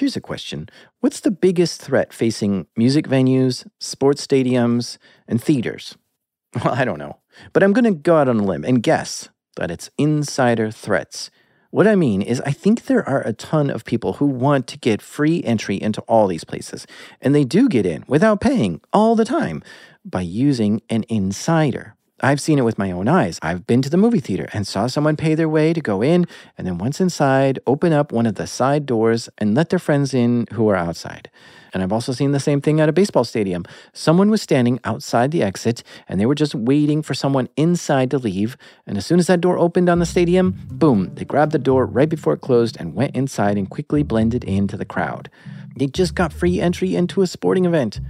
Here's a question What's the biggest threat facing music venues, sports stadiums, and theaters? Well, I don't know. But I'm going to go out on a limb and guess that it's insider threats. What I mean is, I think there are a ton of people who want to get free entry into all these places, and they do get in without paying all the time by using an insider. I've seen it with my own eyes. I've been to the movie theater and saw someone pay their way to go in, and then once inside, open up one of the side doors and let their friends in who are outside. And I've also seen the same thing at a baseball stadium. Someone was standing outside the exit and they were just waiting for someone inside to leave. And as soon as that door opened on the stadium, boom, they grabbed the door right before it closed and went inside and quickly blended into the crowd. They just got free entry into a sporting event,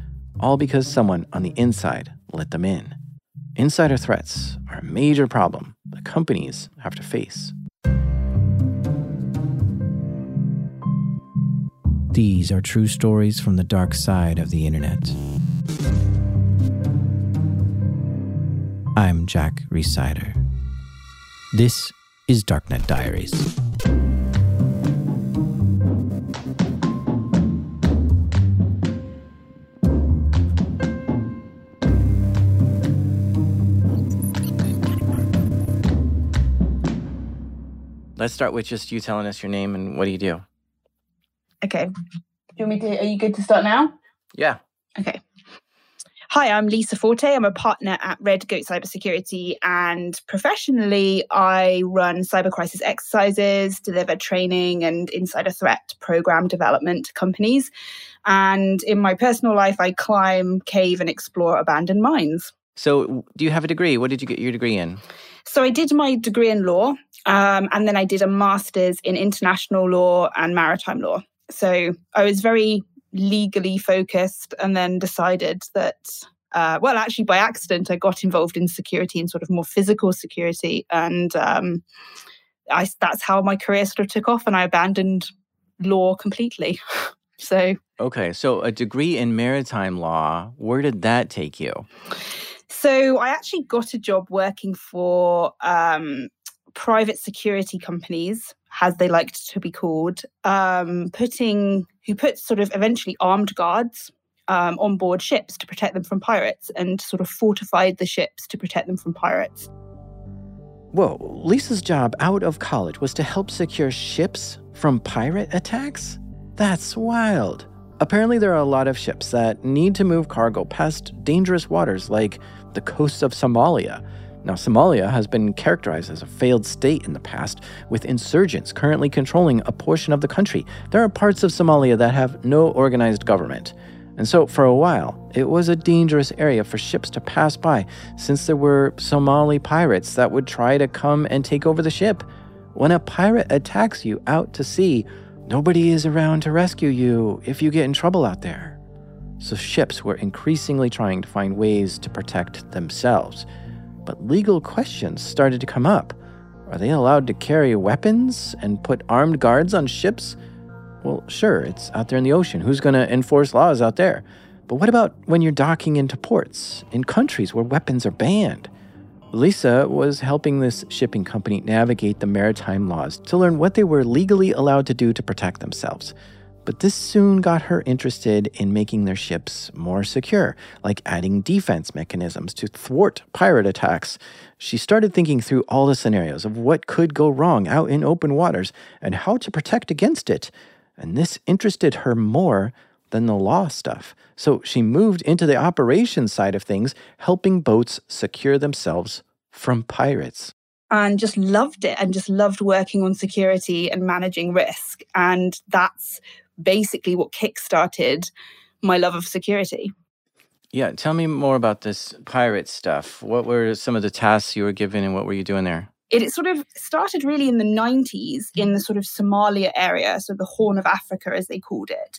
all because someone on the inside let them in. Insider threats are a major problem that companies have to face. These are true stories from the dark side of the internet. I'm Jack Rhysider. This is Darknet Diaries. Let's start with just you telling us your name and what do you do? Okay. Do you want me to? Are you good to start now? Yeah. Okay. Hi, I'm Lisa Forte. I'm a partner at Red Goat Cybersecurity, and professionally, I run cyber crisis exercises, deliver training, and insider threat program development to companies. And in my personal life, I climb, cave, and explore abandoned mines. So, do you have a degree? What did you get your degree in? So, I did my degree in law, um, and then I did a master's in international law and maritime law. So I was very legally focused and then decided that, uh, well, actually by accident, I got involved in security and sort of more physical security. And um, I, that's how my career sort of took off and I abandoned law completely. so. Okay. So a degree in maritime law, where did that take you? So I actually got a job working for um, private security companies as they liked to be called, um, putting who put sort of eventually armed guards um, on board ships to protect them from pirates and sort of fortified the ships to protect them from pirates. Whoa, Lisa's job out of college was to help secure ships from pirate attacks? That's wild. Apparently, there are a lot of ships that need to move cargo past dangerous waters like the coasts of Somalia now, Somalia has been characterized as a failed state in the past, with insurgents currently controlling a portion of the country. There are parts of Somalia that have no organized government. And so, for a while, it was a dangerous area for ships to pass by, since there were Somali pirates that would try to come and take over the ship. When a pirate attacks you out to sea, nobody is around to rescue you if you get in trouble out there. So, ships were increasingly trying to find ways to protect themselves but legal questions started to come up. Are they allowed to carry weapons and put armed guards on ships? Well, sure, it's out there in the ocean. Who's going to enforce laws out there? But what about when you're docking into ports in countries where weapons are banned? Lisa was helping this shipping company navigate the maritime laws to learn what they were legally allowed to do to protect themselves. But this soon got her interested in making their ships more secure, like adding defense mechanisms to thwart pirate attacks. She started thinking through all the scenarios of what could go wrong out in open waters and how to protect against it. And this interested her more than the law stuff. So she moved into the operations side of things, helping boats secure themselves from pirates and just loved it and just loved working on security and managing risk. And that's basically what kickstarted my love of security. Yeah, tell me more about this pirate stuff. What were some of the tasks you were given and what were you doing there? It, it sort of started really in the 90s in the sort of Somalia area, so the Horn of Africa, as they called it.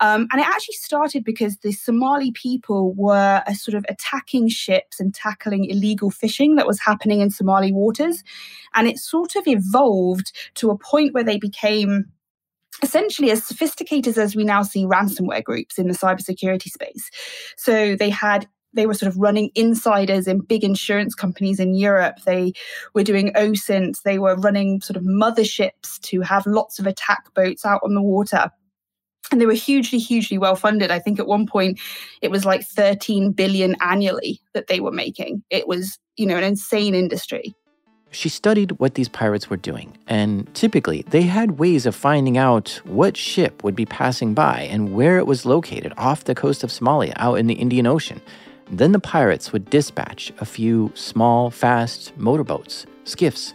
Um, and it actually started because the Somali people were uh, sort of attacking ships and tackling illegal fishing that was happening in Somali waters. And it sort of evolved to a point where they became essentially as sophisticated as we now see ransomware groups in the cybersecurity space. So they had they were sort of running insiders in big insurance companies in Europe. They were doing OSINT. They were running sort of motherships to have lots of attack boats out on the water. and they were hugely hugely well funded i think at one point it was like 13 billion annually that they were making it was you know an insane industry she studied what these pirates were doing, and typically they had ways of finding out what ship would be passing by and where it was located off the coast of Somalia out in the Indian Ocean. Then the pirates would dispatch a few small, fast motorboats, skiffs,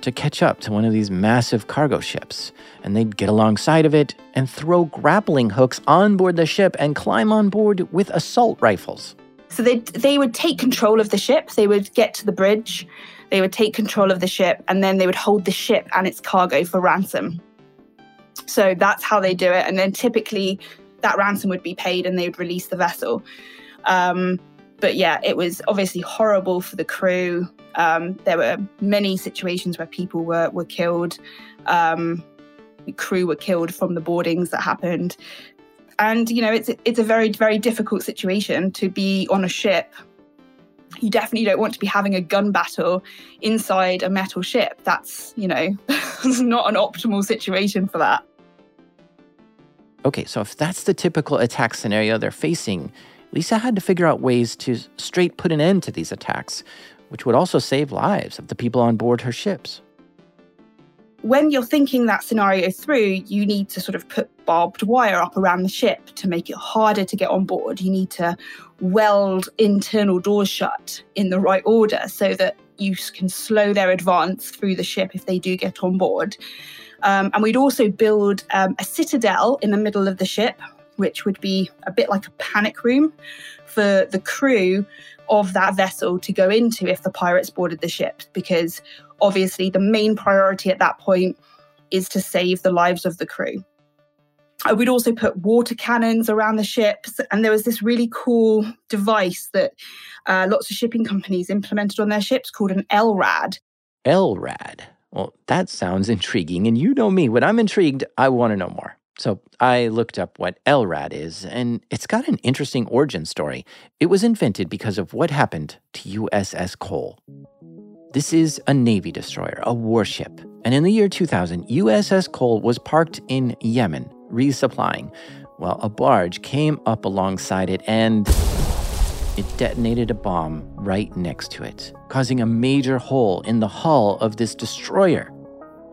to catch up to one of these massive cargo ships. And they'd get alongside of it and throw grappling hooks on board the ship and climb on board with assault rifles. So they they would take control of the ship. They would get to the bridge. They would take control of the ship, and then they would hold the ship and its cargo for ransom. So that's how they do it. And then typically that ransom would be paid, and they would release the vessel. Um, but yeah, it was obviously horrible for the crew. Um, there were many situations where people were were killed. Um, crew were killed from the boardings that happened, and you know it's it's a very very difficult situation to be on a ship. You definitely don't want to be having a gun battle inside a metal ship. That's you know not an optimal situation for that. Okay, so if that's the typical attack scenario they're facing, Lisa had to figure out ways to straight put an end to these attacks, which would also save lives of the people on board her ships. When you're thinking that scenario through, you need to sort of put barbed wire up around the ship to make it harder to get on board. You need to weld internal doors shut in the right order so that you can slow their advance through the ship if they do get on board. Um, and we'd also build um, a citadel in the middle of the ship which would be a bit like a panic room for the crew of that vessel to go into if the pirates boarded the ship, because obviously the main priority at that point is to save the lives of the crew. We'd also put water cannons around the ships, and there was this really cool device that uh, lots of shipping companies implemented on their ships called an LRAD. LRAD. Well, that sounds intriguing, and you know me. When I'm intrigued, I want to know more. So I looked up what LRAD is, and it's got an interesting origin story. It was invented because of what happened to USS Cole. This is a Navy destroyer, a warship. And in the year 2000, USS Cole was parked in Yemen, resupplying, while a barge came up alongside it and it detonated a bomb right next to it, causing a major hole in the hull of this destroyer.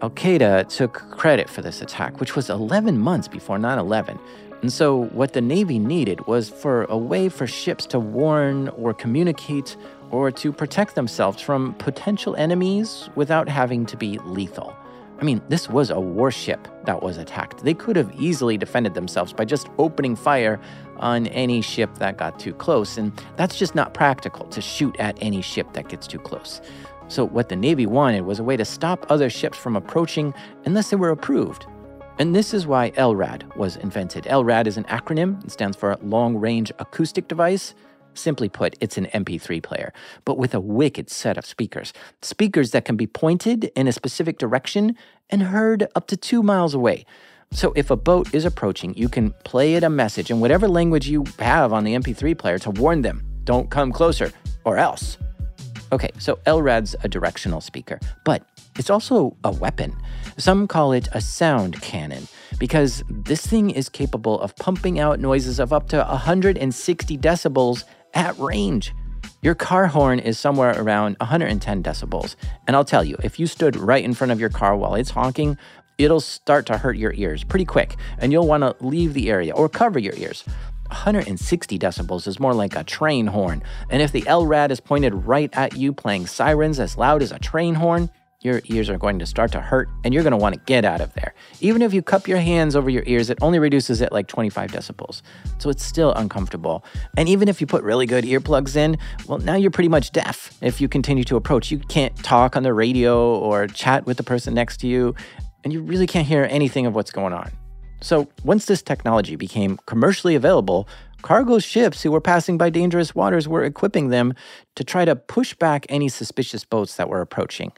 Al Qaeda took credit for this attack, which was 11 months before 9 11. And so, what the Navy needed was for a way for ships to warn or communicate or to protect themselves from potential enemies without having to be lethal. I mean, this was a warship that was attacked. They could have easily defended themselves by just opening fire on any ship that got too close, and that's just not practical to shoot at any ship that gets too close. So, what the Navy wanted was a way to stop other ships from approaching unless they were approved. And this is why LRAD was invented. LRAD is an acronym, it stands for Long Range Acoustic Device. Simply put, it's an MP3 player, but with a wicked set of speakers. Speakers that can be pointed in a specific direction and heard up to two miles away. So if a boat is approaching, you can play it a message in whatever language you have on the MP3 player to warn them don't come closer, or else. Okay, so LRAD's a directional speaker, but it's also a weapon. Some call it a sound cannon because this thing is capable of pumping out noises of up to 160 decibels at range. Your car horn is somewhere around 110 decibels. And I'll tell you, if you stood right in front of your car while it's honking, it'll start to hurt your ears pretty quick, and you'll want to leave the area or cover your ears. 160 decibels is more like a train horn. And if the LRAD is pointed right at you playing sirens as loud as a train horn, your ears are going to start to hurt and you're going to want to get out of there. Even if you cup your hands over your ears, it only reduces it like 25 decibels. So it's still uncomfortable. And even if you put really good earplugs in, well, now you're pretty much deaf. If you continue to approach, you can't talk on the radio or chat with the person next to you, and you really can't hear anything of what's going on. So, once this technology became commercially available, cargo ships who were passing by dangerous waters were equipping them to try to push back any suspicious boats that were approaching.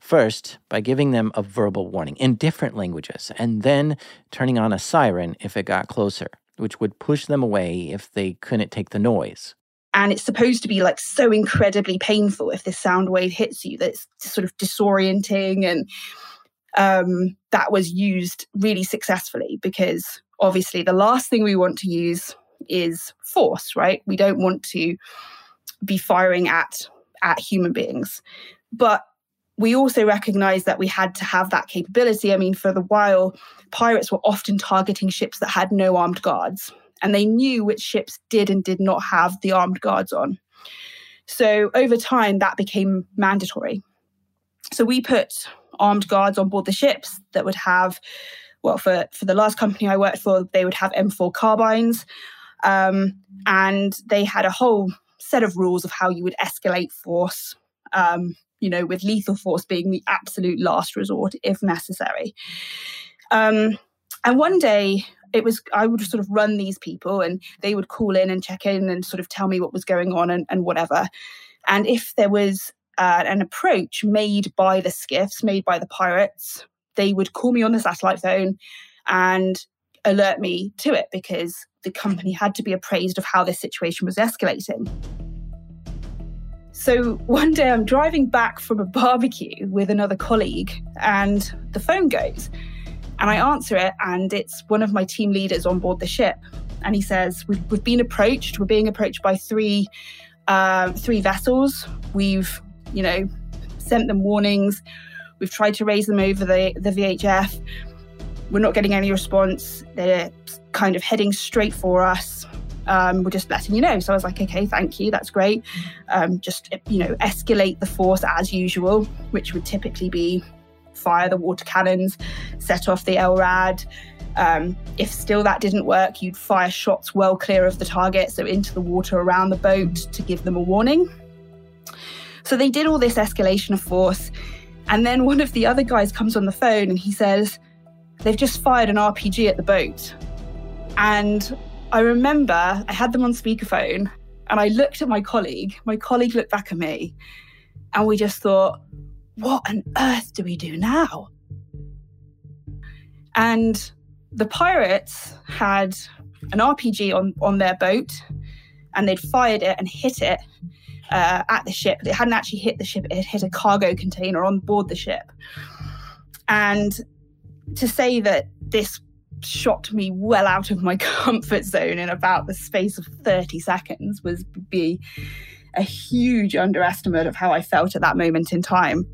First, by giving them a verbal warning in different languages, and then turning on a siren if it got closer, which would push them away if they couldn't take the noise. And it's supposed to be like so incredibly painful if this sound wave hits you that it's sort of disorienting and um, that was used really successfully because obviously the last thing we want to use is force, right? We don't want to be firing at at human beings. But we also recognized that we had to have that capability. I mean, for the while, pirates were often targeting ships that had no armed guards, and they knew which ships did and did not have the armed guards on. So over time, that became mandatory. So we put armed guards on board the ships that would have, well, for, for the last company I worked for, they would have M4 carbines. Um, and they had a whole set of rules of how you would escalate force, um, you know, with lethal force being the absolute last resort if necessary. Um, and one day, it was I would sort of run these people and they would call in and check in and sort of tell me what was going on and, and whatever. And if there was uh, an approach made by the skiffs, made by the pirates, they would call me on the satellite phone and alert me to it because the company had to be appraised of how this situation was escalating. So one day I'm driving back from a barbecue with another colleague and the phone goes. And I answer it, and it's one of my team leaders on board the ship. And he says, We've, we've been approached. We're being approached by three, uh, three vessels. We've, you know, sent them warnings. We've tried to raise them over the, the VHF. We're not getting any response. They're kind of heading straight for us. Um, we're just letting you know. So I was like, okay, thank you, that's great. Um, just you know, escalate the force as usual, which would typically be fire the water cannons, set off the LRAD. Um, if still that didn't work, you'd fire shots well clear of the target, so into the water around the boat to give them a warning. So they did all this escalation of force. And then one of the other guys comes on the phone and he says, They've just fired an RPG at the boat. And I remember I had them on speakerphone and I looked at my colleague. My colleague looked back at me and we just thought, what on earth do we do now? And the pirates had an RPG on, on their boat and they'd fired it and hit it uh, at the ship. It hadn't actually hit the ship, it had hit a cargo container on board the ship. And to say that this shot me well out of my comfort zone in about the space of 30 seconds was be a huge underestimate of how I felt at that moment in time.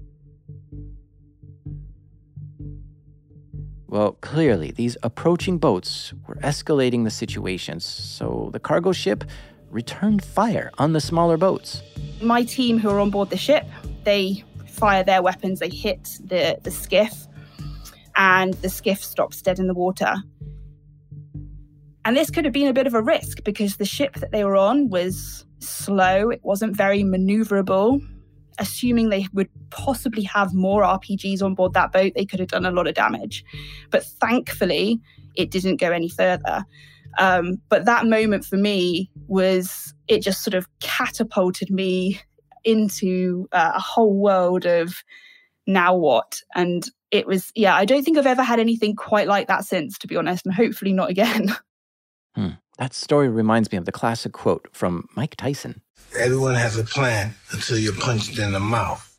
Well, clearly, these approaching boats were escalating the situation, so the cargo ship returned fire on the smaller boats. My team who are on board the ship, they fire their weapons, they hit the, the skiff, and the skiff stops dead in the water. And this could have been a bit of a risk because the ship that they were on was slow, it wasn't very maneuverable assuming they would possibly have more RPGs on board that boat, they could have done a lot of damage. But thankfully, it didn't go any further. Um, but that moment for me was it just sort of catapulted me into uh, a whole world of now what? And it was, yeah, I don't think I've ever had anything quite like that since, to be honest, and hopefully not again. Hmm. That story reminds me of the classic quote from Mike Tyson Everyone has a plan until you're punched in the mouth.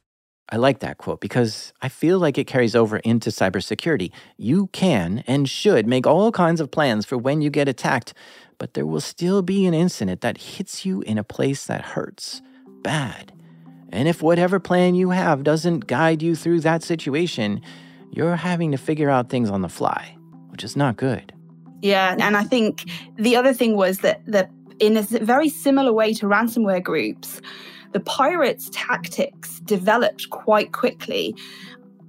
I like that quote because I feel like it carries over into cybersecurity. You can and should make all kinds of plans for when you get attacked, but there will still be an incident that hits you in a place that hurts bad. And if whatever plan you have doesn't guide you through that situation, you're having to figure out things on the fly, which is not good. Yeah, and I think the other thing was that the in a very similar way to ransomware groups, the pirates' tactics developed quite quickly.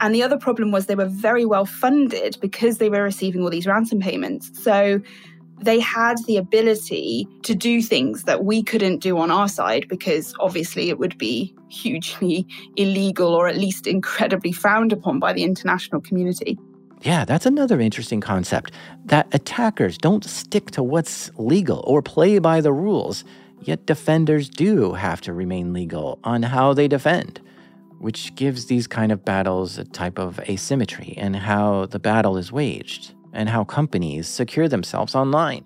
And the other problem was they were very well funded because they were receiving all these ransom payments. So they had the ability to do things that we couldn't do on our side because obviously it would be hugely illegal or at least incredibly frowned upon by the international community. Yeah, that's another interesting concept that attackers don't stick to what's legal or play by the rules, yet defenders do have to remain legal on how they defend, which gives these kind of battles a type of asymmetry in how the battle is waged and how companies secure themselves online.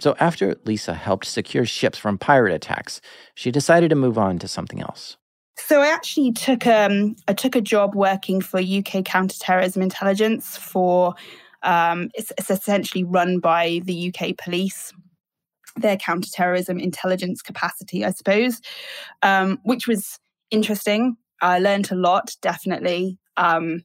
So, after Lisa helped secure ships from pirate attacks, she decided to move on to something else. So I actually took um I took a job working for UK counterterrorism intelligence for Um, it's, it's essentially run by the UK police their counterterrorism intelligence capacity, I suppose, um, which was interesting. I learned a lot, definitely. Um,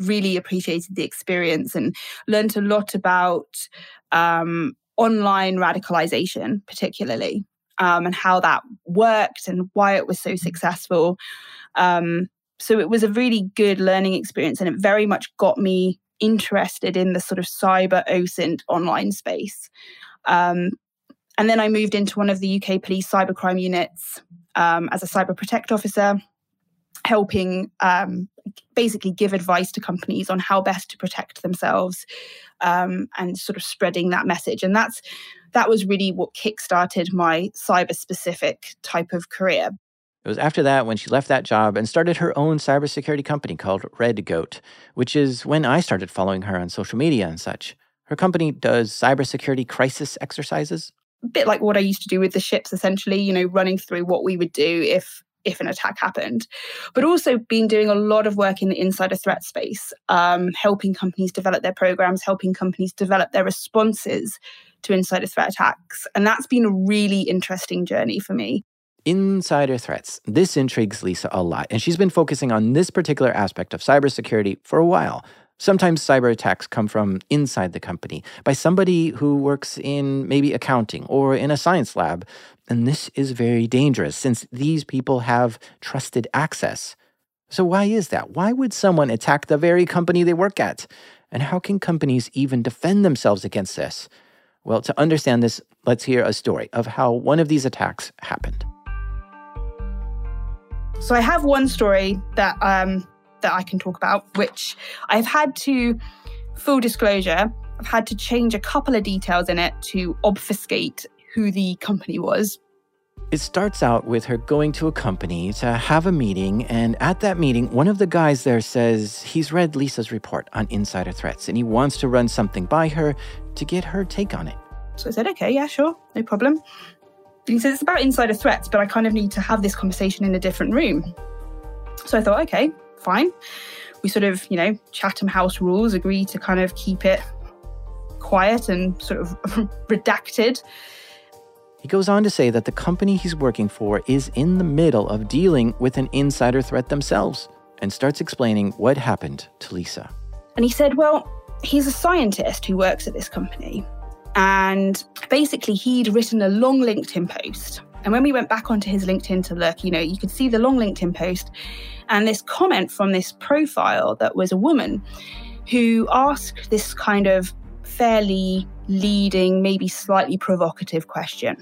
really appreciated the experience and learned a lot about um, online radicalization, particularly, um, and how that worked and why it was so successful. Um, so it was a really good learning experience, and it very much got me interested in the sort of cyber OSINT online space. Um, and then I moved into one of the UK police cybercrime units um, as a cyber protect officer, helping um, basically give advice to companies on how best to protect themselves um, and sort of spreading that message. And that's that was really what kickstarted my cyber specific type of career. It was after that when she left that job and started her own cybersecurity company called Red Goat, which is when I started following her on social media and such. Her company does cybersecurity crisis exercises a bit like what I used to do with the ships, essentially, you know, running through what we would do if if an attack happened, but also been doing a lot of work in the insider threat space, um, helping companies develop their programs, helping companies develop their responses to insider threat attacks. And that's been a really interesting journey for me. Insider threats. This intrigues Lisa a lot, and she's been focusing on this particular aspect of cybersecurity for a while. Sometimes cyber attacks come from inside the company by somebody who works in maybe accounting or in a science lab. And this is very dangerous since these people have trusted access. So, why is that? Why would someone attack the very company they work at? And how can companies even defend themselves against this? Well, to understand this, let's hear a story of how one of these attacks happened. So, I have one story that um, that I can talk about, which I've had to, full disclosure, I've had to change a couple of details in it to obfuscate who the company was. It starts out with her going to a company to have a meeting, and at that meeting, one of the guys there says he's read Lisa's report on insider threats and he wants to run something by her to get her take on it. So I said, okay, yeah, sure, no problem. he says it's about insider threats, but I kind of need to have this conversation in a different room. So I thought, okay, fine. We sort of, you know, Chatham House rules agree to kind of keep it quiet and sort of redacted. He goes on to say that the company he's working for is in the middle of dealing with an insider threat themselves and starts explaining what happened to Lisa. And he said, Well, he's a scientist who works at this company. And basically, he'd written a long LinkedIn post and when we went back onto his LinkedIn to look, you know, you could see the long LinkedIn post and this comment from this profile that was a woman who asked this kind of fairly leading, maybe slightly provocative question.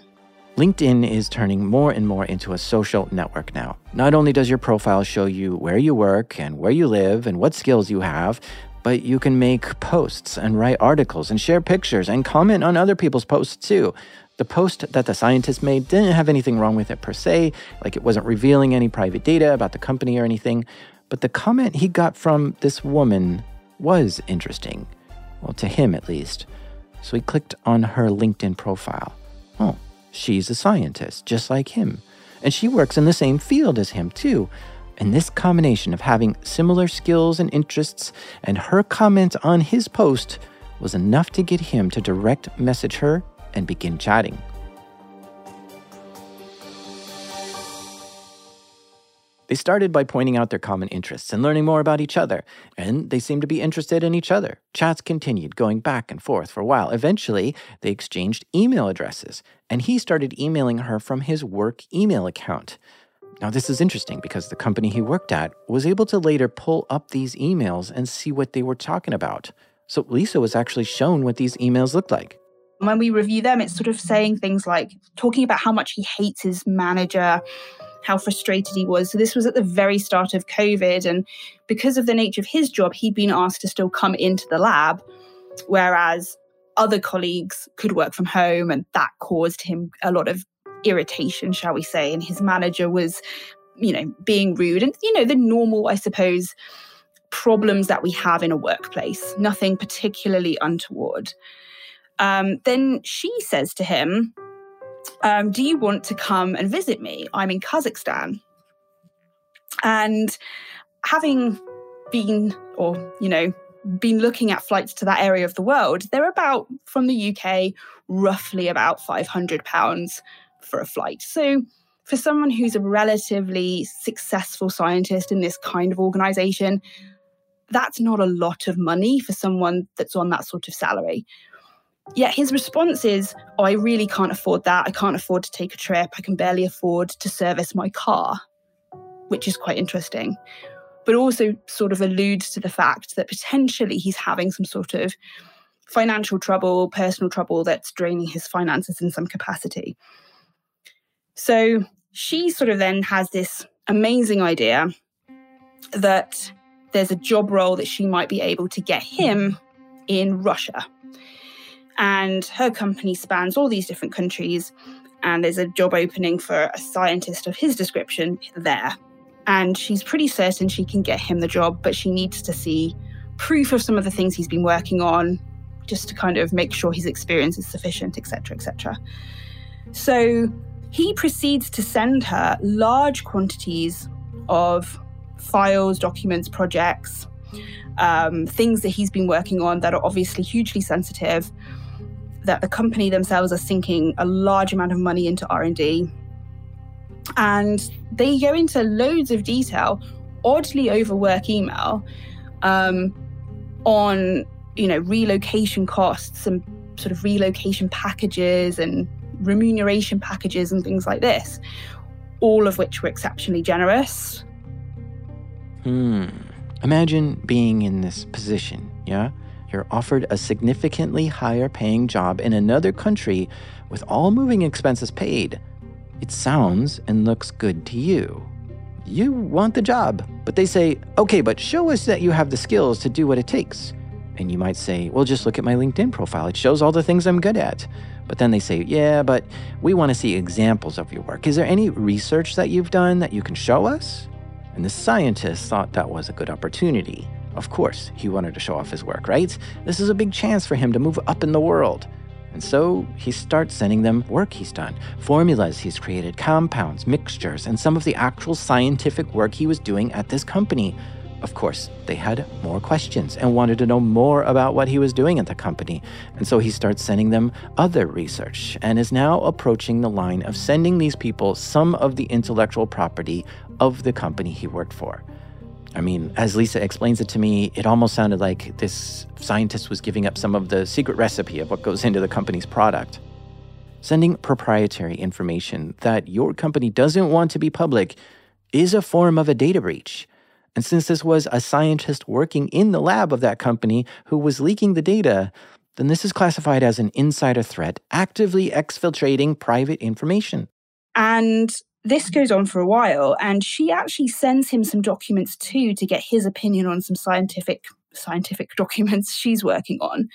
LinkedIn is turning more and more into a social network now. Not only does your profile show you where you work and where you live and what skills you have, but you can make posts and write articles and share pictures and comment on other people's posts too. The post that the scientist made didn't have anything wrong with it per se, like it wasn't revealing any private data about the company or anything, but the comment he got from this woman was interesting. Well, to him at least. So he clicked on her LinkedIn profile. Oh, she's a scientist, just like him. And she works in the same field as him, too. And this combination of having similar skills and interests and her comment on his post was enough to get him to direct message her and begin chatting. They started by pointing out their common interests and learning more about each other, and they seemed to be interested in each other. Chats continued, going back and forth for a while. Eventually, they exchanged email addresses, and he started emailing her from his work email account. Now, this is interesting because the company he worked at was able to later pull up these emails and see what they were talking about. So Lisa was actually shown what these emails looked like. When we review them, it's sort of saying things like talking about how much he hates his manager, how frustrated he was. So this was at the very start of COVID. And because of the nature of his job, he'd been asked to still come into the lab, whereas other colleagues could work from home. And that caused him a lot of irritation, shall we say. And his manager was, you know, being rude and, you know, the normal, I suppose, problems that we have in a workplace, nothing particularly untoward. Um, then she says to him, um, Do you want to come and visit me? I'm in Kazakhstan. And having been, or, you know, been looking at flights to that area of the world, they're about, from the UK, roughly about £500 for a flight. So for someone who's a relatively successful scientist in this kind of organization, that's not a lot of money for someone that's on that sort of salary. Yet his response is, Oh, I really can't afford that. I can't afford to take a trip. I can barely afford to service my car, which is quite interesting. But also sort of alludes to the fact that potentially he's having some sort of financial trouble, personal trouble that's draining his finances in some capacity. So she sort of then has this amazing idea that there's a job role that she might be able to get him in Russia. And her company spans all these different countries, and there's a job opening for a scientist of his description there. And she's pretty certain she can get him the job, but she needs to see proof of some of the things he's been working on, just to kind of make sure his experience is sufficient, etc., etc. So he proceeds to send her large quantities of files, documents, projects, um, things that he's been working on that are obviously hugely sensitive. That the company themselves are sinking a large amount of money into R and D, and they go into loads of detail, oddly over work email, um, on you know relocation costs and sort of relocation packages and remuneration packages and things like this, all of which were exceptionally generous. Hmm. Imagine being in this position, yeah? You're offered a significantly higher paying job in another country with all moving expenses paid. It sounds and looks good to you. You want the job, but they say, okay, but show us that you have the skills to do what it takes. And you might say, well, just look at my LinkedIn profile. It shows all the things I'm good at. But then they say, yeah, but we want to see examples of your work. Is there any research that you've done that you can show us? And the scientist thought that was a good opportunity. Of course, he wanted to show off his work, right? This is a big chance for him to move up in the world. And so he starts sending them work he's done, formulas he's created, compounds, mixtures, and some of the actual scientific work he was doing at this company. Of course, they had more questions and wanted to know more about what he was doing at the company. And so he starts sending them other research and is now approaching the line of sending these people some of the intellectual property of the company he worked for. I mean, as Lisa explains it to me, it almost sounded like this scientist was giving up some of the secret recipe of what goes into the company's product. Sending proprietary information that your company doesn't want to be public is a form of a data breach. And since this was a scientist working in the lab of that company who was leaking the data, then this is classified as an insider threat, actively exfiltrating private information. And this goes on for a while, and she actually sends him some documents too to get his opinion on some scientific scientific documents she's working on.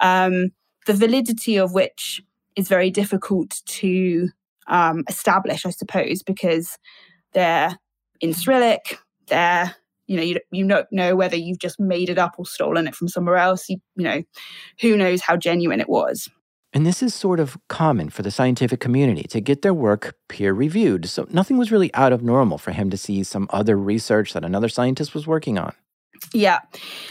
Um, the validity of which is very difficult to um, establish, I suppose, because they're in Cyrillic, they're you know you, you don't know whether you've just made it up or stolen it from somewhere else you, you know who knows how genuine it was and this is sort of common for the scientific community to get their work peer reviewed so nothing was really out of normal for him to see some other research that another scientist was working on yeah.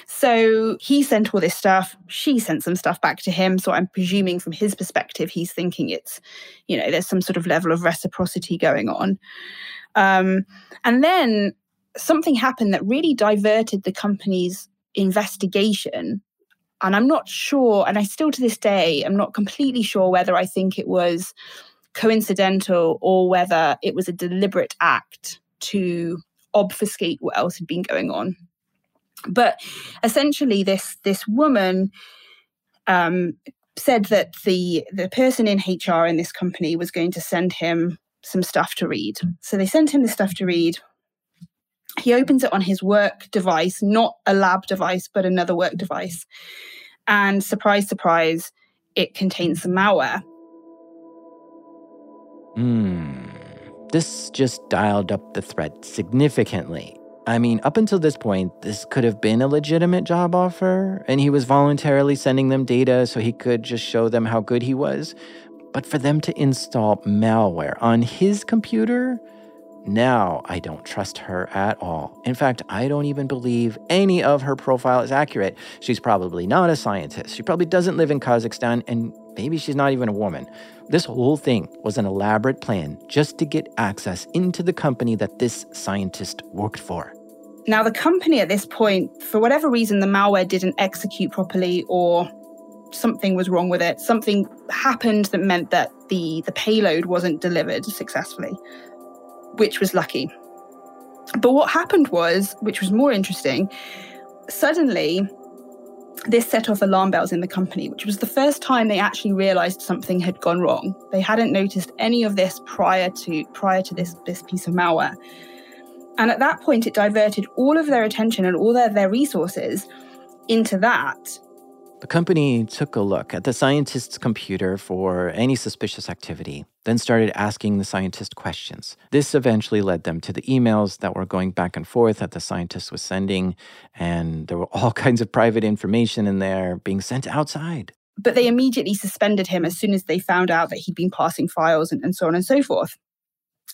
So he sent all this stuff. She sent some stuff back to him. So I'm presuming from his perspective, he's thinking it's, you know, there's some sort of level of reciprocity going on. Um, and then something happened that really diverted the company's investigation. And I'm not sure, and I still to this day, I'm not completely sure whether I think it was coincidental or whether it was a deliberate act to obfuscate what else had been going on. But essentially, this this woman um, said that the the person in HR in this company was going to send him some stuff to read. So they sent him the stuff to read. He opens it on his work device, not a lab device, but another work device. And surprise, surprise, it contains some malware. Hmm. This just dialed up the threat significantly. I mean, up until this point, this could have been a legitimate job offer, and he was voluntarily sending them data so he could just show them how good he was. But for them to install malware on his computer, Now I don't trust her at all. In fact, I don't even believe any of her profile is accurate. She's probably not a scientist. She probably doesn't live in Kazakhstan, and maybe she's not even a woman. This whole thing was an elaborate plan just to get access into the company that this scientist worked for. Now, the company at this point, for whatever reason, the malware didn't execute properly or something was wrong with it. Something happened that meant that the, the payload wasn't delivered successfully which was lucky. But what happened was, which was more interesting, suddenly this set off alarm bells in the company, which was the first time they actually realized something had gone wrong. They hadn't noticed any of this prior to prior to this, this piece of malware. And at that point, it diverted all of their attention and all their, their resources into that the company took a look at the scientist's computer for any suspicious activity, then started asking the scientist questions. This eventually led them to the emails that were going back and forth that the scientist was sending, and there were all kinds of private information in there being sent outside. But they immediately suspended him as soon as they found out that he'd been passing files and, and so on and so forth.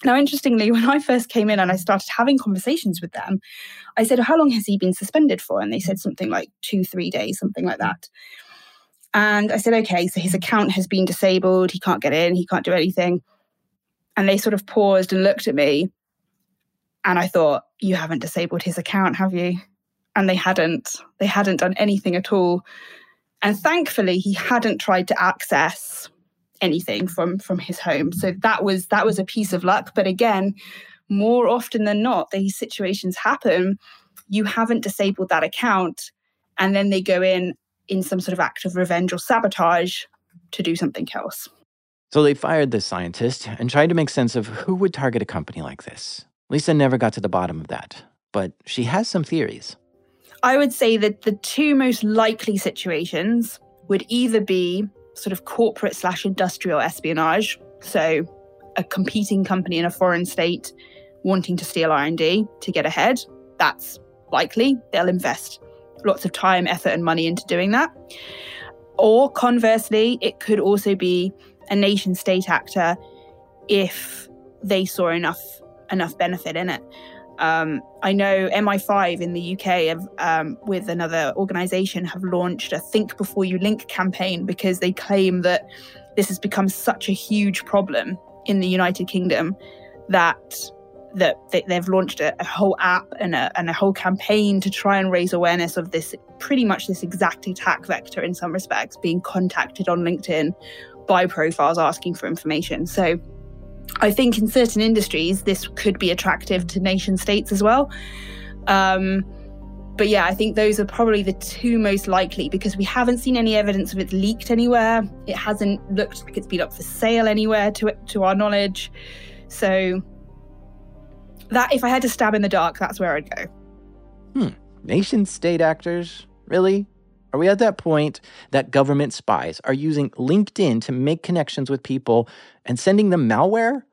Now, interestingly, when I first came in and I started having conversations with them, I said, How long has he been suspended for? And they said something like two, three days, something like that. And I said, Okay, so his account has been disabled. He can't get in, he can't do anything. And they sort of paused and looked at me. And I thought, You haven't disabled his account, have you? And they hadn't. They hadn't done anything at all. And thankfully, he hadn't tried to access anything from from his home. So that was that was a piece of luck. But again, more often than not, these situations happen. You haven't disabled that account, and then they go in in some sort of act of revenge or sabotage to do something else. So they fired the scientist and tried to make sense of who would target a company like this. Lisa never got to the bottom of that, but she has some theories. I would say that the two most likely situations would either be sort of corporate slash industrial espionage. So a competing company in a foreign state wanting to steal R&D to get ahead. That's likely. They'll invest lots of time, effort and money into doing that. Or conversely, it could also be a nation state actor if they saw enough enough benefit in it. Um, I know MI5 in the UK have, um, with another organization have launched a Think Before You Link campaign because they claim that this has become such a huge problem in the United Kingdom that that they've launched a, a whole app and a, and a whole campaign to try and raise awareness of this pretty much this exact attack vector in some respects being contacted on LinkedIn by profiles asking for information. So I think in certain industries, this could be attractive to nation states as well. Um, but yeah, I think those are probably the two most likely because we haven't seen any evidence of it leaked anywhere. It hasn't looked like it's been up for sale anywhere to to our knowledge. So that if I had to stab in the dark, that's where I'd go. Hmm. Nation state actors? Really? Are we at that point that government spies are using LinkedIn to make connections with people and sending them malware?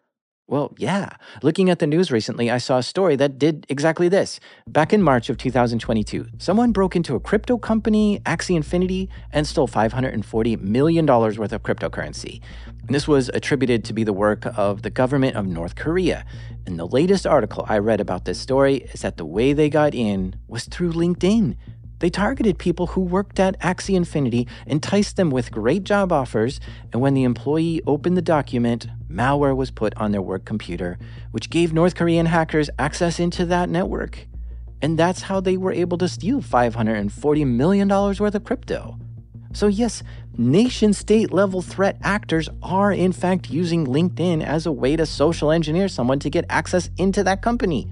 Well, yeah. Looking at the news recently, I saw a story that did exactly this. Back in March of 2022, someone broke into a crypto company, Axie Infinity, and stole $540 million worth of cryptocurrency. And this was attributed to be the work of the government of North Korea. And the latest article I read about this story is that the way they got in was through LinkedIn. They targeted people who worked at Axie Infinity, enticed them with great job offers, and when the employee opened the document, malware was put on their work computer, which gave North Korean hackers access into that network. And that's how they were able to steal $540 million worth of crypto. So, yes, nation state level threat actors are in fact using LinkedIn as a way to social engineer someone to get access into that company.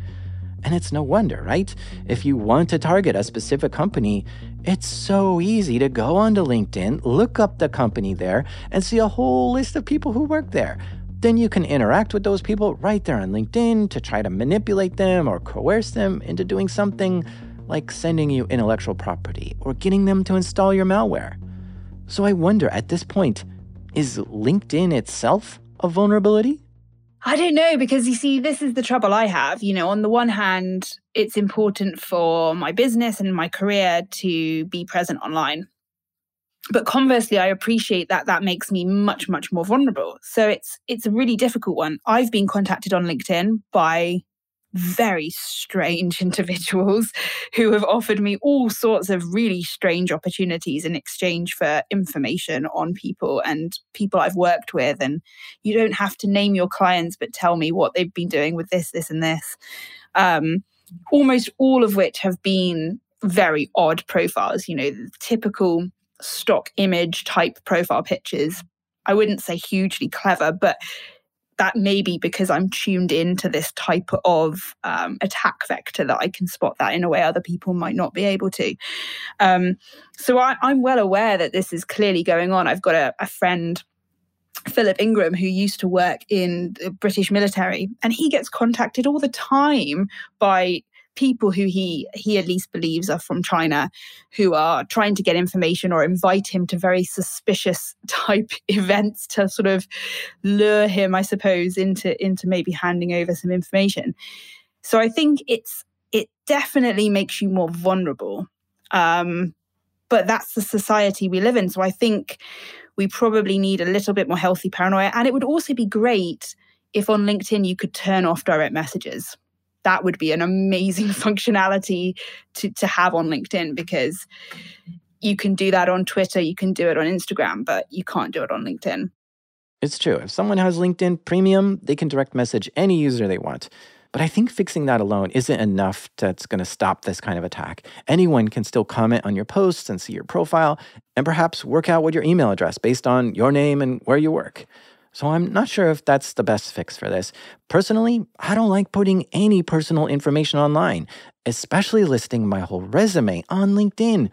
And it's no wonder, right? If you want to target a specific company, it's so easy to go onto LinkedIn, look up the company there, and see a whole list of people who work there. Then you can interact with those people right there on LinkedIn to try to manipulate them or coerce them into doing something like sending you intellectual property or getting them to install your malware. So I wonder at this point, is LinkedIn itself a vulnerability? I don't know because you see, this is the trouble I have. You know, on the one hand, it's important for my business and my career to be present online. but conversely i appreciate that that makes me much much more vulnerable so it's it's a really difficult one i've been contacted on linkedin by very strange individuals who have offered me all sorts of really strange opportunities in exchange for information on people and people I've worked with. And you don't have to name your clients, but tell me what they've been doing with this, this, and this. Um, almost all of which have been very odd profiles, you know, typical stock image type profile pictures. I wouldn't say hugely clever, but that may be because I'm tuned into this type of um, attack vector that I can spot that in a way other people might not be able to. Um, so I, am well aware that this is clearly going on. I've got a, a friend. Philip Ingram, who used to work in the British military, and he gets contacted all the time by people who he he at least believes are from China who are trying to get information or invite him to very suspicious type events to sort of lure him I suppose into into maybe handing over some information. So I think it's it definitely makes you more vulnerable um, but that's the society we live in. So I think we probably need a little bit more healthy paranoia. And it would also be great if on LinkedIn you could turn off direct messages that would be an amazing functionality to, to have on LinkedIn because you can do that on Twitter, you can do it on Instagram, but you can't do it on LinkedIn. It's true. If someone has LinkedIn Premium, they can direct message any user they want. But I think fixing that alone isn't enough that's going to stop this kind of attack. Anyone can still comment on your posts and see your profile, and perhaps work out what your email address based on your name and where you work. So I'm not sure if that's the best fix for this. Personally, I don't like putting any personal information online, especially listing my whole resume on LinkedIn.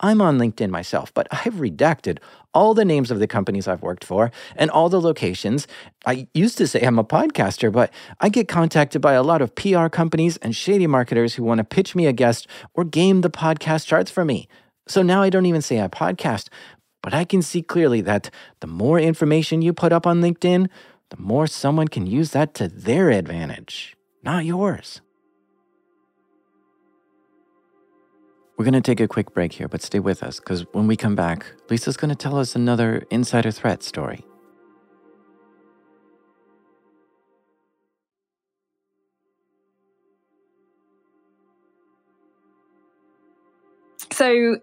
I'm on LinkedIn myself, but I've redacted all the names of the companies I've worked for and all the locations. I used to say I'm a podcaster, but I get contacted by a lot of PR companies and shady marketers who want to pitch me a guest or game the podcast charts for me. So now I don't even say I podcast, but I can see clearly that the more information you put up on LinkedIn, the more someone can use that to their advantage, not yours. We're going to take a quick break here, but stay with us because when we come back, Lisa's going to tell us another insider threat story. So,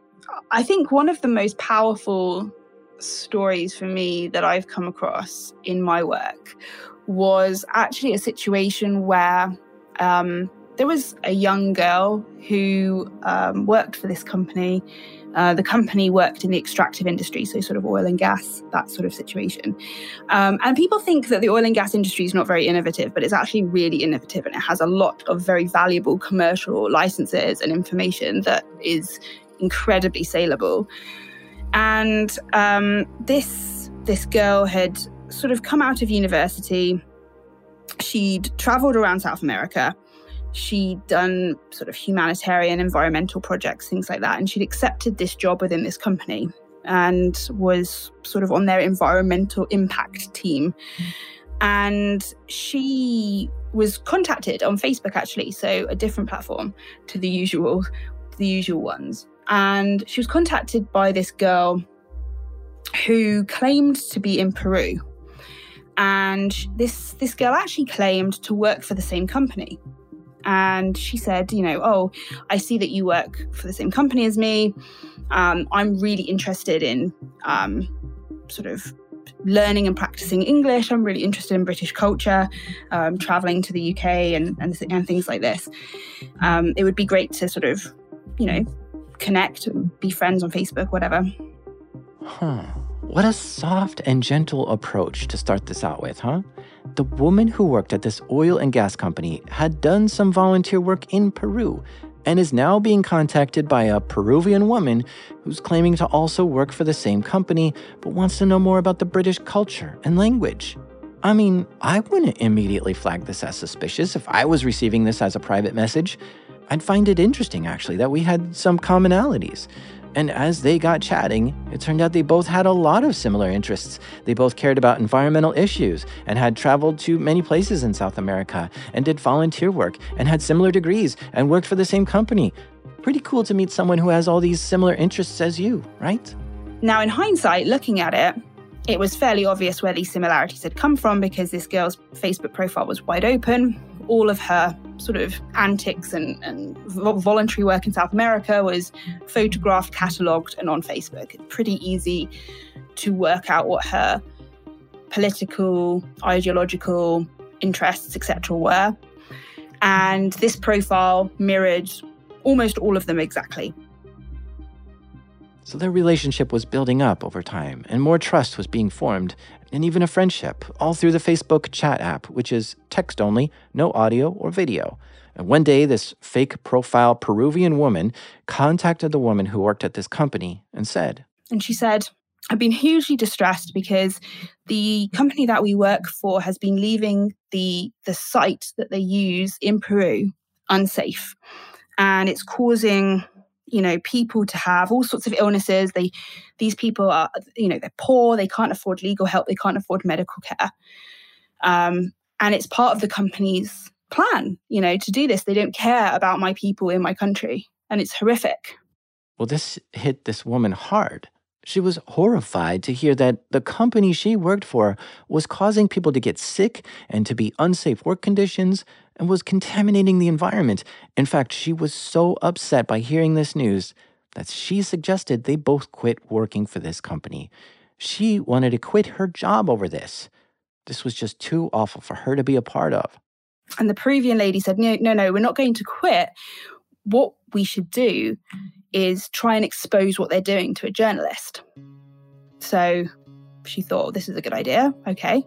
I think one of the most powerful stories for me that I've come across in my work was actually a situation where um, there was a young girl who um, worked for this company. Uh, the company worked in the extractive industry, so sort of oil and gas, that sort of situation. Um, and people think that the oil and gas industry is not very innovative, but it's actually really innovative and it has a lot of very valuable commercial licenses and information that is incredibly saleable. And um, this this girl had sort of come out of university. She'd traveled around South America. She'd done sort of humanitarian, environmental projects, things like that. And she'd accepted this job within this company and was sort of on their environmental impact team. And she was contacted on Facebook, actually, so a different platform to the usual, the usual ones and she was contacted by this girl who claimed to be in Peru. And this this girl actually claimed to work for the same company. And she said, you know, oh, I see that you work for the same company as me. Um, I'm really interested in um, sort of learning and practicing English. I'm really interested in British culture, um, traveling to the UK and, and, and things like this. Um, it would be great to sort of, you know, connect, be friends on Facebook, whatever. Huh. What a soft and gentle approach to start this out with, huh? The woman who worked at this oil and gas company had done some volunteer work in Peru and is now being contacted by a Peruvian woman who's claiming to also work for the same company but wants to know more about the British culture and language. I mean, I wouldn't immediately flag this as suspicious if I was receiving this as a private message. I'd find it interesting, actually, that we had some commonalities. And as they got chatting, it turned out they both had a lot of similar interests. They both cared about environmental issues and had traveled to many places in South America and did volunteer work and had similar degrees and worked for the same company. Pretty cool to meet someone who has all these similar interests as you, right? Now, in hindsight, looking at it, it was fairly obvious where these similarities had come from because this girl's Facebook profile was wide open. All of her sort of antics and, and voluntary work in South America was photographed, catalogued, and on Facebook. It's pretty easy to work out what her political, ideological interests, etc., were. And this profile mirrored almost all of them exactly. So their relationship was building up over time, and more trust was being formed, and even a friendship, all through the Facebook chat app, which is text only, no audio or video. And one day, this fake profile Peruvian woman contacted the woman who worked at this company and said, And she said, I've been hugely distressed because the company that we work for has been leaving the, the site that they use in Peru unsafe. And it's causing you know people to have all sorts of illnesses. They these people are you know they're poor they can't afford legal help they can't afford medical care. Um, and it's part of the company's plan you know to do this. They don't care about my people in my country and it's horrific. Well this hit this woman hard. She was horrified to hear that the company she worked for was causing people to get sick and to be unsafe work conditions and was contaminating the environment. In fact, she was so upset by hearing this news that she suggested they both quit working for this company. She wanted to quit her job over this. This was just too awful for her to be a part of. And the Peruvian lady said, No, no, no, we're not going to quit. What we should do is try and expose what they're doing to a journalist. So she thought, this is a good idea. Okay.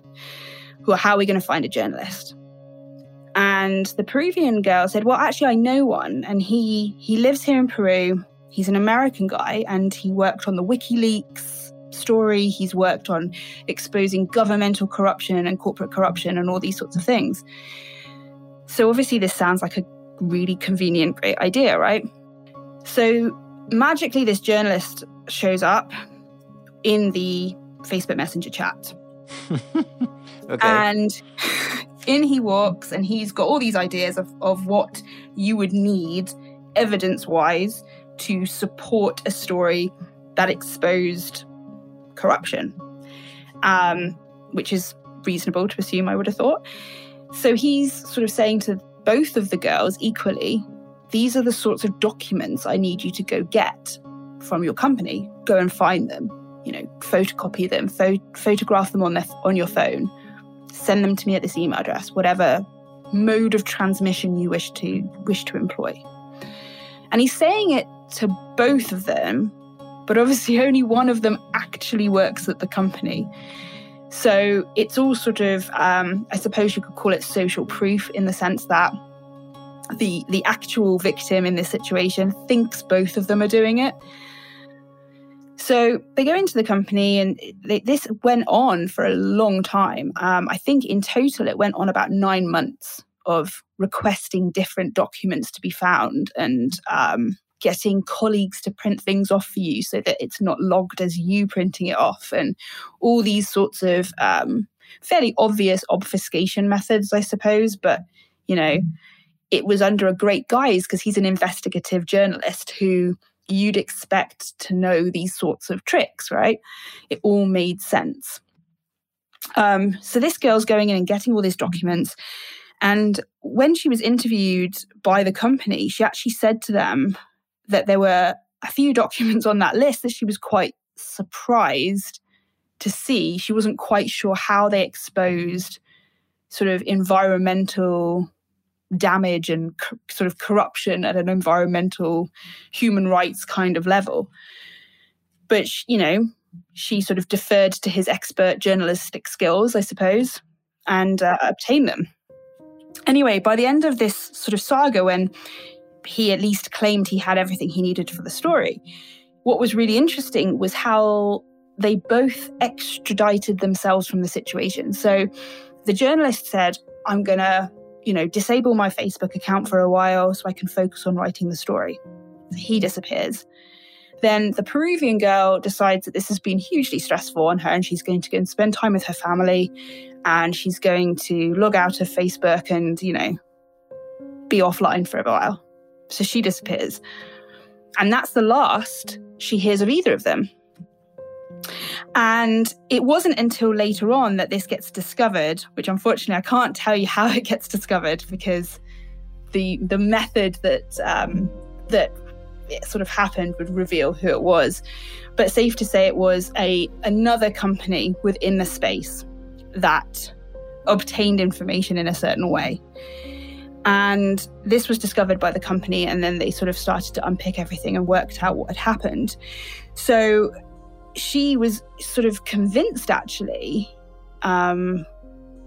Well, how are we going to find a journalist? And the Peruvian girl said, Well, actually, I know one, and he he lives here in Peru. He's an American guy, and he worked on the WikiLeaks story. He's worked on exposing governmental corruption and corporate corruption and all these sorts of things. So obviously, this sounds like a really convenient, great idea, right? So magically, this journalist shows up in the Facebook Messenger chat. okay. And in he walks, and he's got all these ideas of, of what you would need evidence wise to support a story that exposed corruption, um, which is reasonable to assume, I would have thought. So he's sort of saying to both of the girls equally these are the sorts of documents I need you to go get from your company. Go and find them. You know, photocopy them, pho- photograph them on their on your phone, send them to me at this email address, whatever mode of transmission you wish to wish to employ. And he's saying it to both of them, but obviously only one of them actually works at the company. So it's all sort of, um, I suppose you could call it social proof in the sense that the the actual victim in this situation thinks both of them are doing it. So they go into the company, and they, this went on for a long time. Um, I think in total it went on about nine months of requesting different documents to be found and um, getting colleagues to print things off for you so that it's not logged as you printing it off, and all these sorts of um, fairly obvious obfuscation methods, I suppose. But you know. Mm-hmm it was under a great guise because he's an investigative journalist who you'd expect to know these sorts of tricks, right? It all made sense. Um, so this girl's going in and getting all these documents. And when she was interviewed by the company, she actually said to them that there were a few documents on that list that she was quite surprised to see. She wasn't quite sure how they exposed sort of environmental damage and sort of corruption at an environmental human rights kind of level. But, you know, she sort of deferred to his expert journalistic skills, I suppose, and uh, obtained them. Anyway, by the end of this sort of saga, when he at least claimed he had everything he needed for the story, what was really interesting was how they both extradited themselves from the situation. So the journalist said, I'm going to you know, disable my Facebook account for a while so I can focus on writing the story. He disappears. Then the Peruvian girl decides that this has been hugely stressful on her and she's going to go and spend time with her family and she's going to log out of Facebook and, you know, be offline for a while. So she disappears. And that's the last she hears of either of them. And it wasn't until later on that this gets discovered, which unfortunately I can't tell you how it gets discovered because the the method that um, that it sort of happened would reveal who it was. But safe to say it was a another company within the space that obtained information in a certain way. And this was discovered by the company, and then they sort of started to unpick everything and worked out what had happened. So she was sort of convinced, actually, um,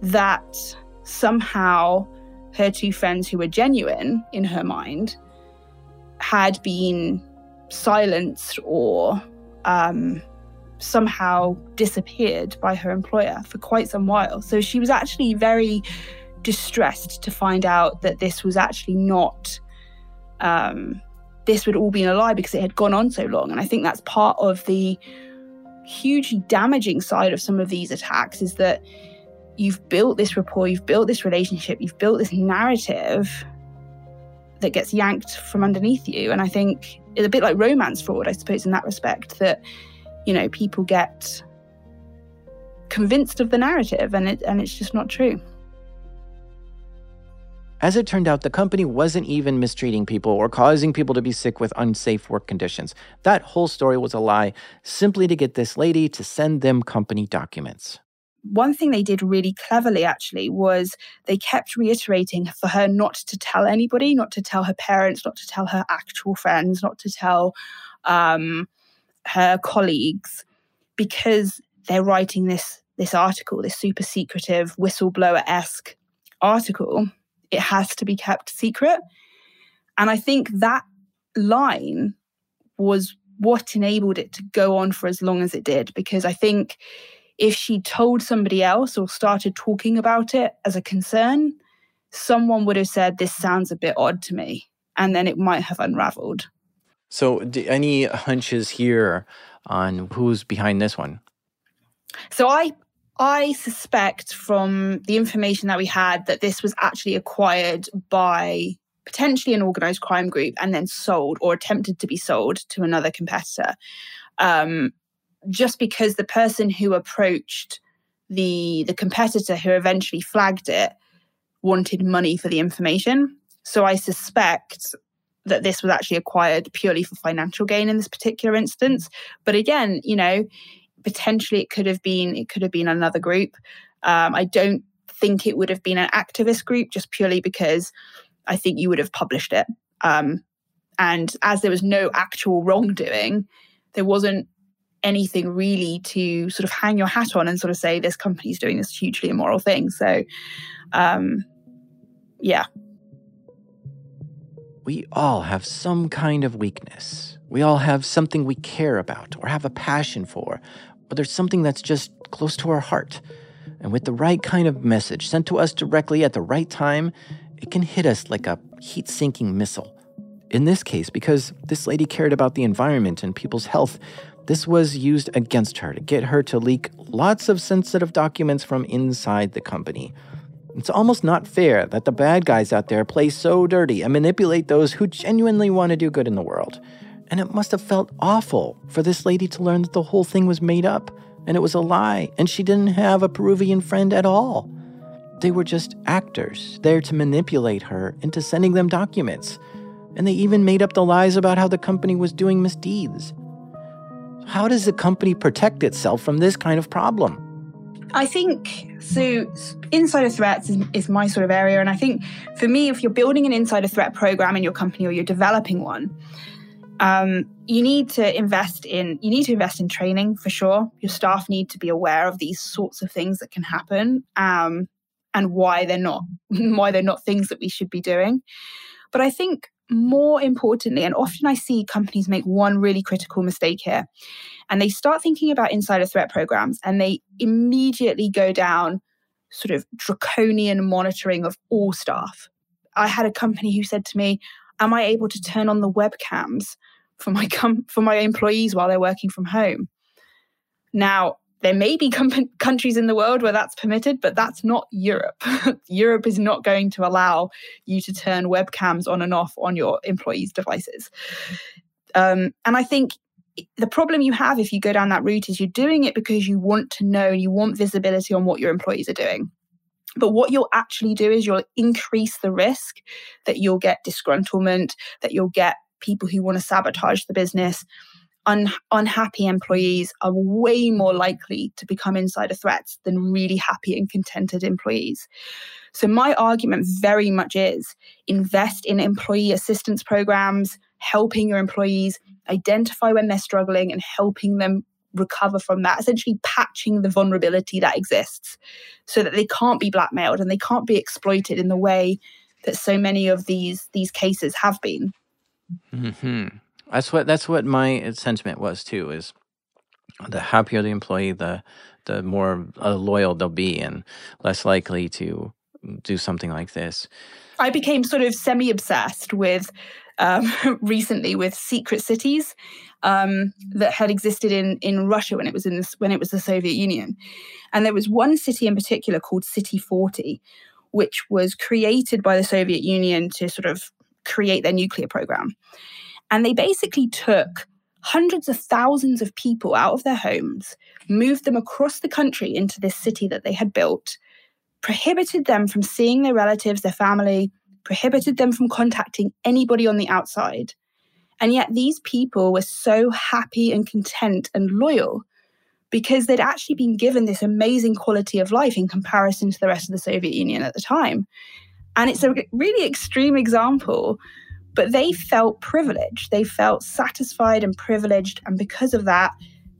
that somehow her two friends who were genuine in her mind had been silenced or um, somehow disappeared by her employer for quite some while. So she was actually very distressed to find out that this was actually not. Um, this would all been a lie because it had gone on so long. And I think that's part of the hugely damaging side of some of these attacks is that you've built this rapport, you've built this relationship, you've built this narrative that gets yanked from underneath you. And I think it's a bit like romance fraud, I suppose, in that respect, that, you know, people get convinced of the narrative and it and it's just not true. As it turned out, the company wasn't even mistreating people or causing people to be sick with unsafe work conditions. That whole story was a lie, simply to get this lady to send them company documents one thing they did really cleverly actually was they kept reiterating for her not to tell anybody, not to tell her parents, not to tell her actual friends, not to tell um, her colleagues, because they're writing this this article, this super secretive whistleblower esque article. It has to be kept secret, and I think that line was what enabled it to go on for as long as it did, because I think if she told somebody else or started talking about it as a concern, someone would have said, This sounds a bit odd to me. And then it might have unraveled. So, any hunches here on who's behind this one? So, I I suspect from the information that we had that this was actually acquired by potentially an organized crime group and then sold or attempted to be sold to another competitor. Um, just because the person who approached the the competitor who eventually flagged it wanted money for the information. So I suspect that this was actually acquired purely for financial gain in this particular instance. But again, you know, potentially it could have been it could have been another group. Um, I don't think it would have been an activist group just purely because I think you would have published it. Um, and as there was no actual wrongdoing, there wasn't anything really to sort of hang your hat on and sort of say this company's doing this hugely immoral thing. So, um, yeah. We all have some kind of weakness. We all have something we care about or have a passion for, or there's something that's just close to our heart. And with the right kind of message sent to us directly at the right time, it can hit us like a heat sinking missile. In this case, because this lady cared about the environment and people's health, this was used against her to get her to leak lots of sensitive documents from inside the company. It's almost not fair that the bad guys out there play so dirty and manipulate those who genuinely want to do good in the world. And it must have felt awful for this lady to learn that the whole thing was made up and it was a lie and she didn't have a Peruvian friend at all. They were just actors there to manipulate her into sending them documents. And they even made up the lies about how the company was doing misdeeds. How does the company protect itself from this kind of problem? I think so. Insider threats is, is, my sort of area. And I think for me, if you're building an insider threat program in your company or you're developing one, um, you need to invest in you need to invest in training for sure. Your staff need to be aware of these sorts of things that can happen um, and why they're not why they're not things that we should be doing. But I think more importantly, and often I see companies make one really critical mistake here, and they start thinking about insider threat programs and they immediately go down sort of draconian monitoring of all staff. I had a company who said to me, Am I able to turn on the webcams for my com- for my employees while they're working from home? Now, there may be com- countries in the world where that's permitted, but that's not Europe. Europe is not going to allow you to turn webcams on and off on your employees' devices. Um, and I think the problem you have if you go down that route is you're doing it because you want to know and you want visibility on what your employees are doing. But what you'll actually do is you'll increase the risk that you'll get disgruntlement, that you'll get people who want to sabotage the business. Un- unhappy employees are way more likely to become insider threats than really happy and contented employees. So, my argument very much is invest in employee assistance programs, helping your employees identify when they're struggling and helping them recover from that, essentially patching the vulnerability that exists so that they can't be blackmailed and they can't be exploited in the way that so many of these these cases have been. Hmm That's what that's what my sentiment was too. Is the happier the employee, the the more uh, loyal they'll be and less likely to do something like this. I became sort of semi obsessed with um, recently with secret cities um, that had existed in in Russia when it was in this, when it was the Soviet Union, and there was one city in particular called City Forty, which was created by the Soviet Union to sort of create their nuclear program, and they basically took hundreds of thousands of people out of their homes, moved them across the country into this city that they had built, prohibited them from seeing their relatives, their family, prohibited them from contacting anybody on the outside. And yet these people were so happy and content and loyal because they'd actually been given this amazing quality of life in comparison to the rest of the Soviet Union at the time. And it's a really extreme example, but they felt privileged. They felt satisfied and privileged. And because of that,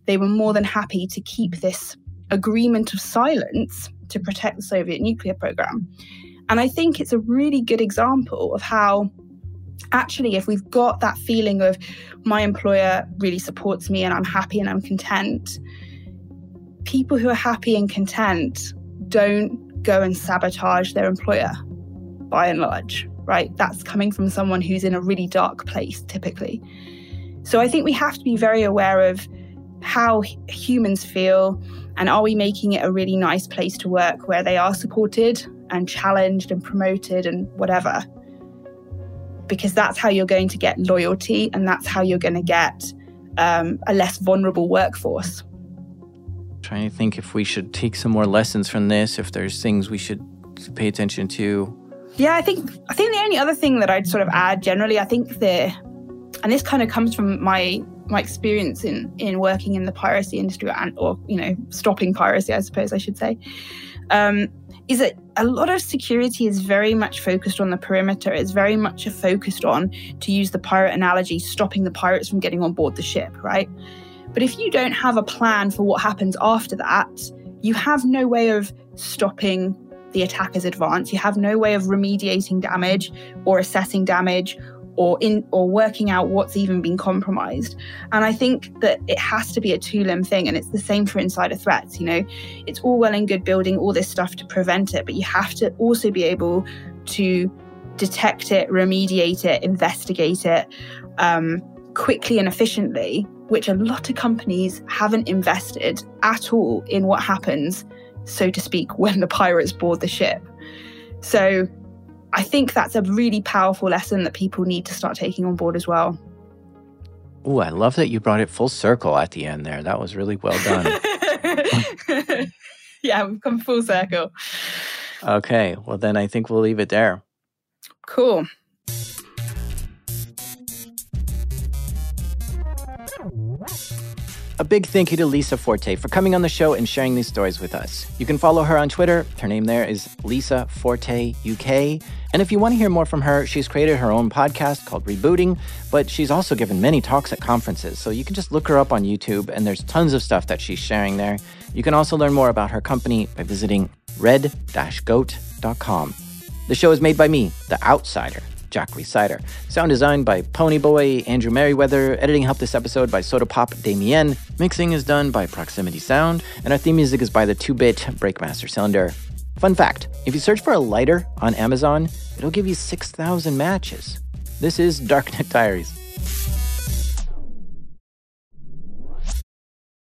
they were more than happy to keep this agreement of silence to protect the Soviet nuclear program. And I think it's a really good example of how actually, if we've got that feeling of my employer really supports me and I'm happy and I'm content, people who are happy and content don't go and sabotage their employer by and large, right? That's coming from someone who's in a really dark place typically. So I think we have to be very aware of how humans feel and are we making it a really nice place to work where they are supported and challenged and promoted and whatever because that's how you're going to get loyalty and that's how you're going to get um, a less vulnerable workforce. Trying to think if we should take some more lessons from this, if there's things we should pay attention to. Yeah, I think I think the only other thing that I'd sort of add generally, I think the and this kind of comes from my my experience in in working in the piracy industry and or you know stopping piracy, I suppose I should say. Um, is that a lot of security is very much focused on the perimeter. It's very much focused on, to use the pirate analogy, stopping the pirates from getting on board the ship, right? But if you don't have a plan for what happens after that, you have no way of stopping the attacker's advance. You have no way of remediating damage or assessing damage or in or working out what's even been compromised. And I think that it has to be a two-limb thing. And it's the same for insider threats. You know, it's all well and good building all this stuff to prevent it, but you have to also be able to detect it, remediate it, investigate it um, quickly and efficiently, which a lot of companies haven't invested at all in what happens, so to speak, when the pirates board the ship. So I think that's a really powerful lesson that people need to start taking on board as well. Oh, I love that you brought it full circle at the end there. That was really well done. yeah, we've come full circle. Okay, well, then I think we'll leave it there. Cool. A big thank you to Lisa Forte for coming on the show and sharing these stories with us. You can follow her on Twitter. Her name there is Lisa Forte UK. And if you want to hear more from her, she's created her own podcast called Rebooting, but she's also given many talks at conferences. So you can just look her up on YouTube, and there's tons of stuff that she's sharing there. You can also learn more about her company by visiting red goat.com. The show is made by me, The Outsider. Jack Rhysider. Sound designed by Ponyboy, Andrew Meriwether. Editing helped this episode by Soda Pop Damien. Mixing is done by Proximity Sound. And our theme music is by the 2 bit Breakmaster Cylinder. Fun fact if you search for a lighter on Amazon, it'll give you 6,000 matches. This is Darknet Diaries.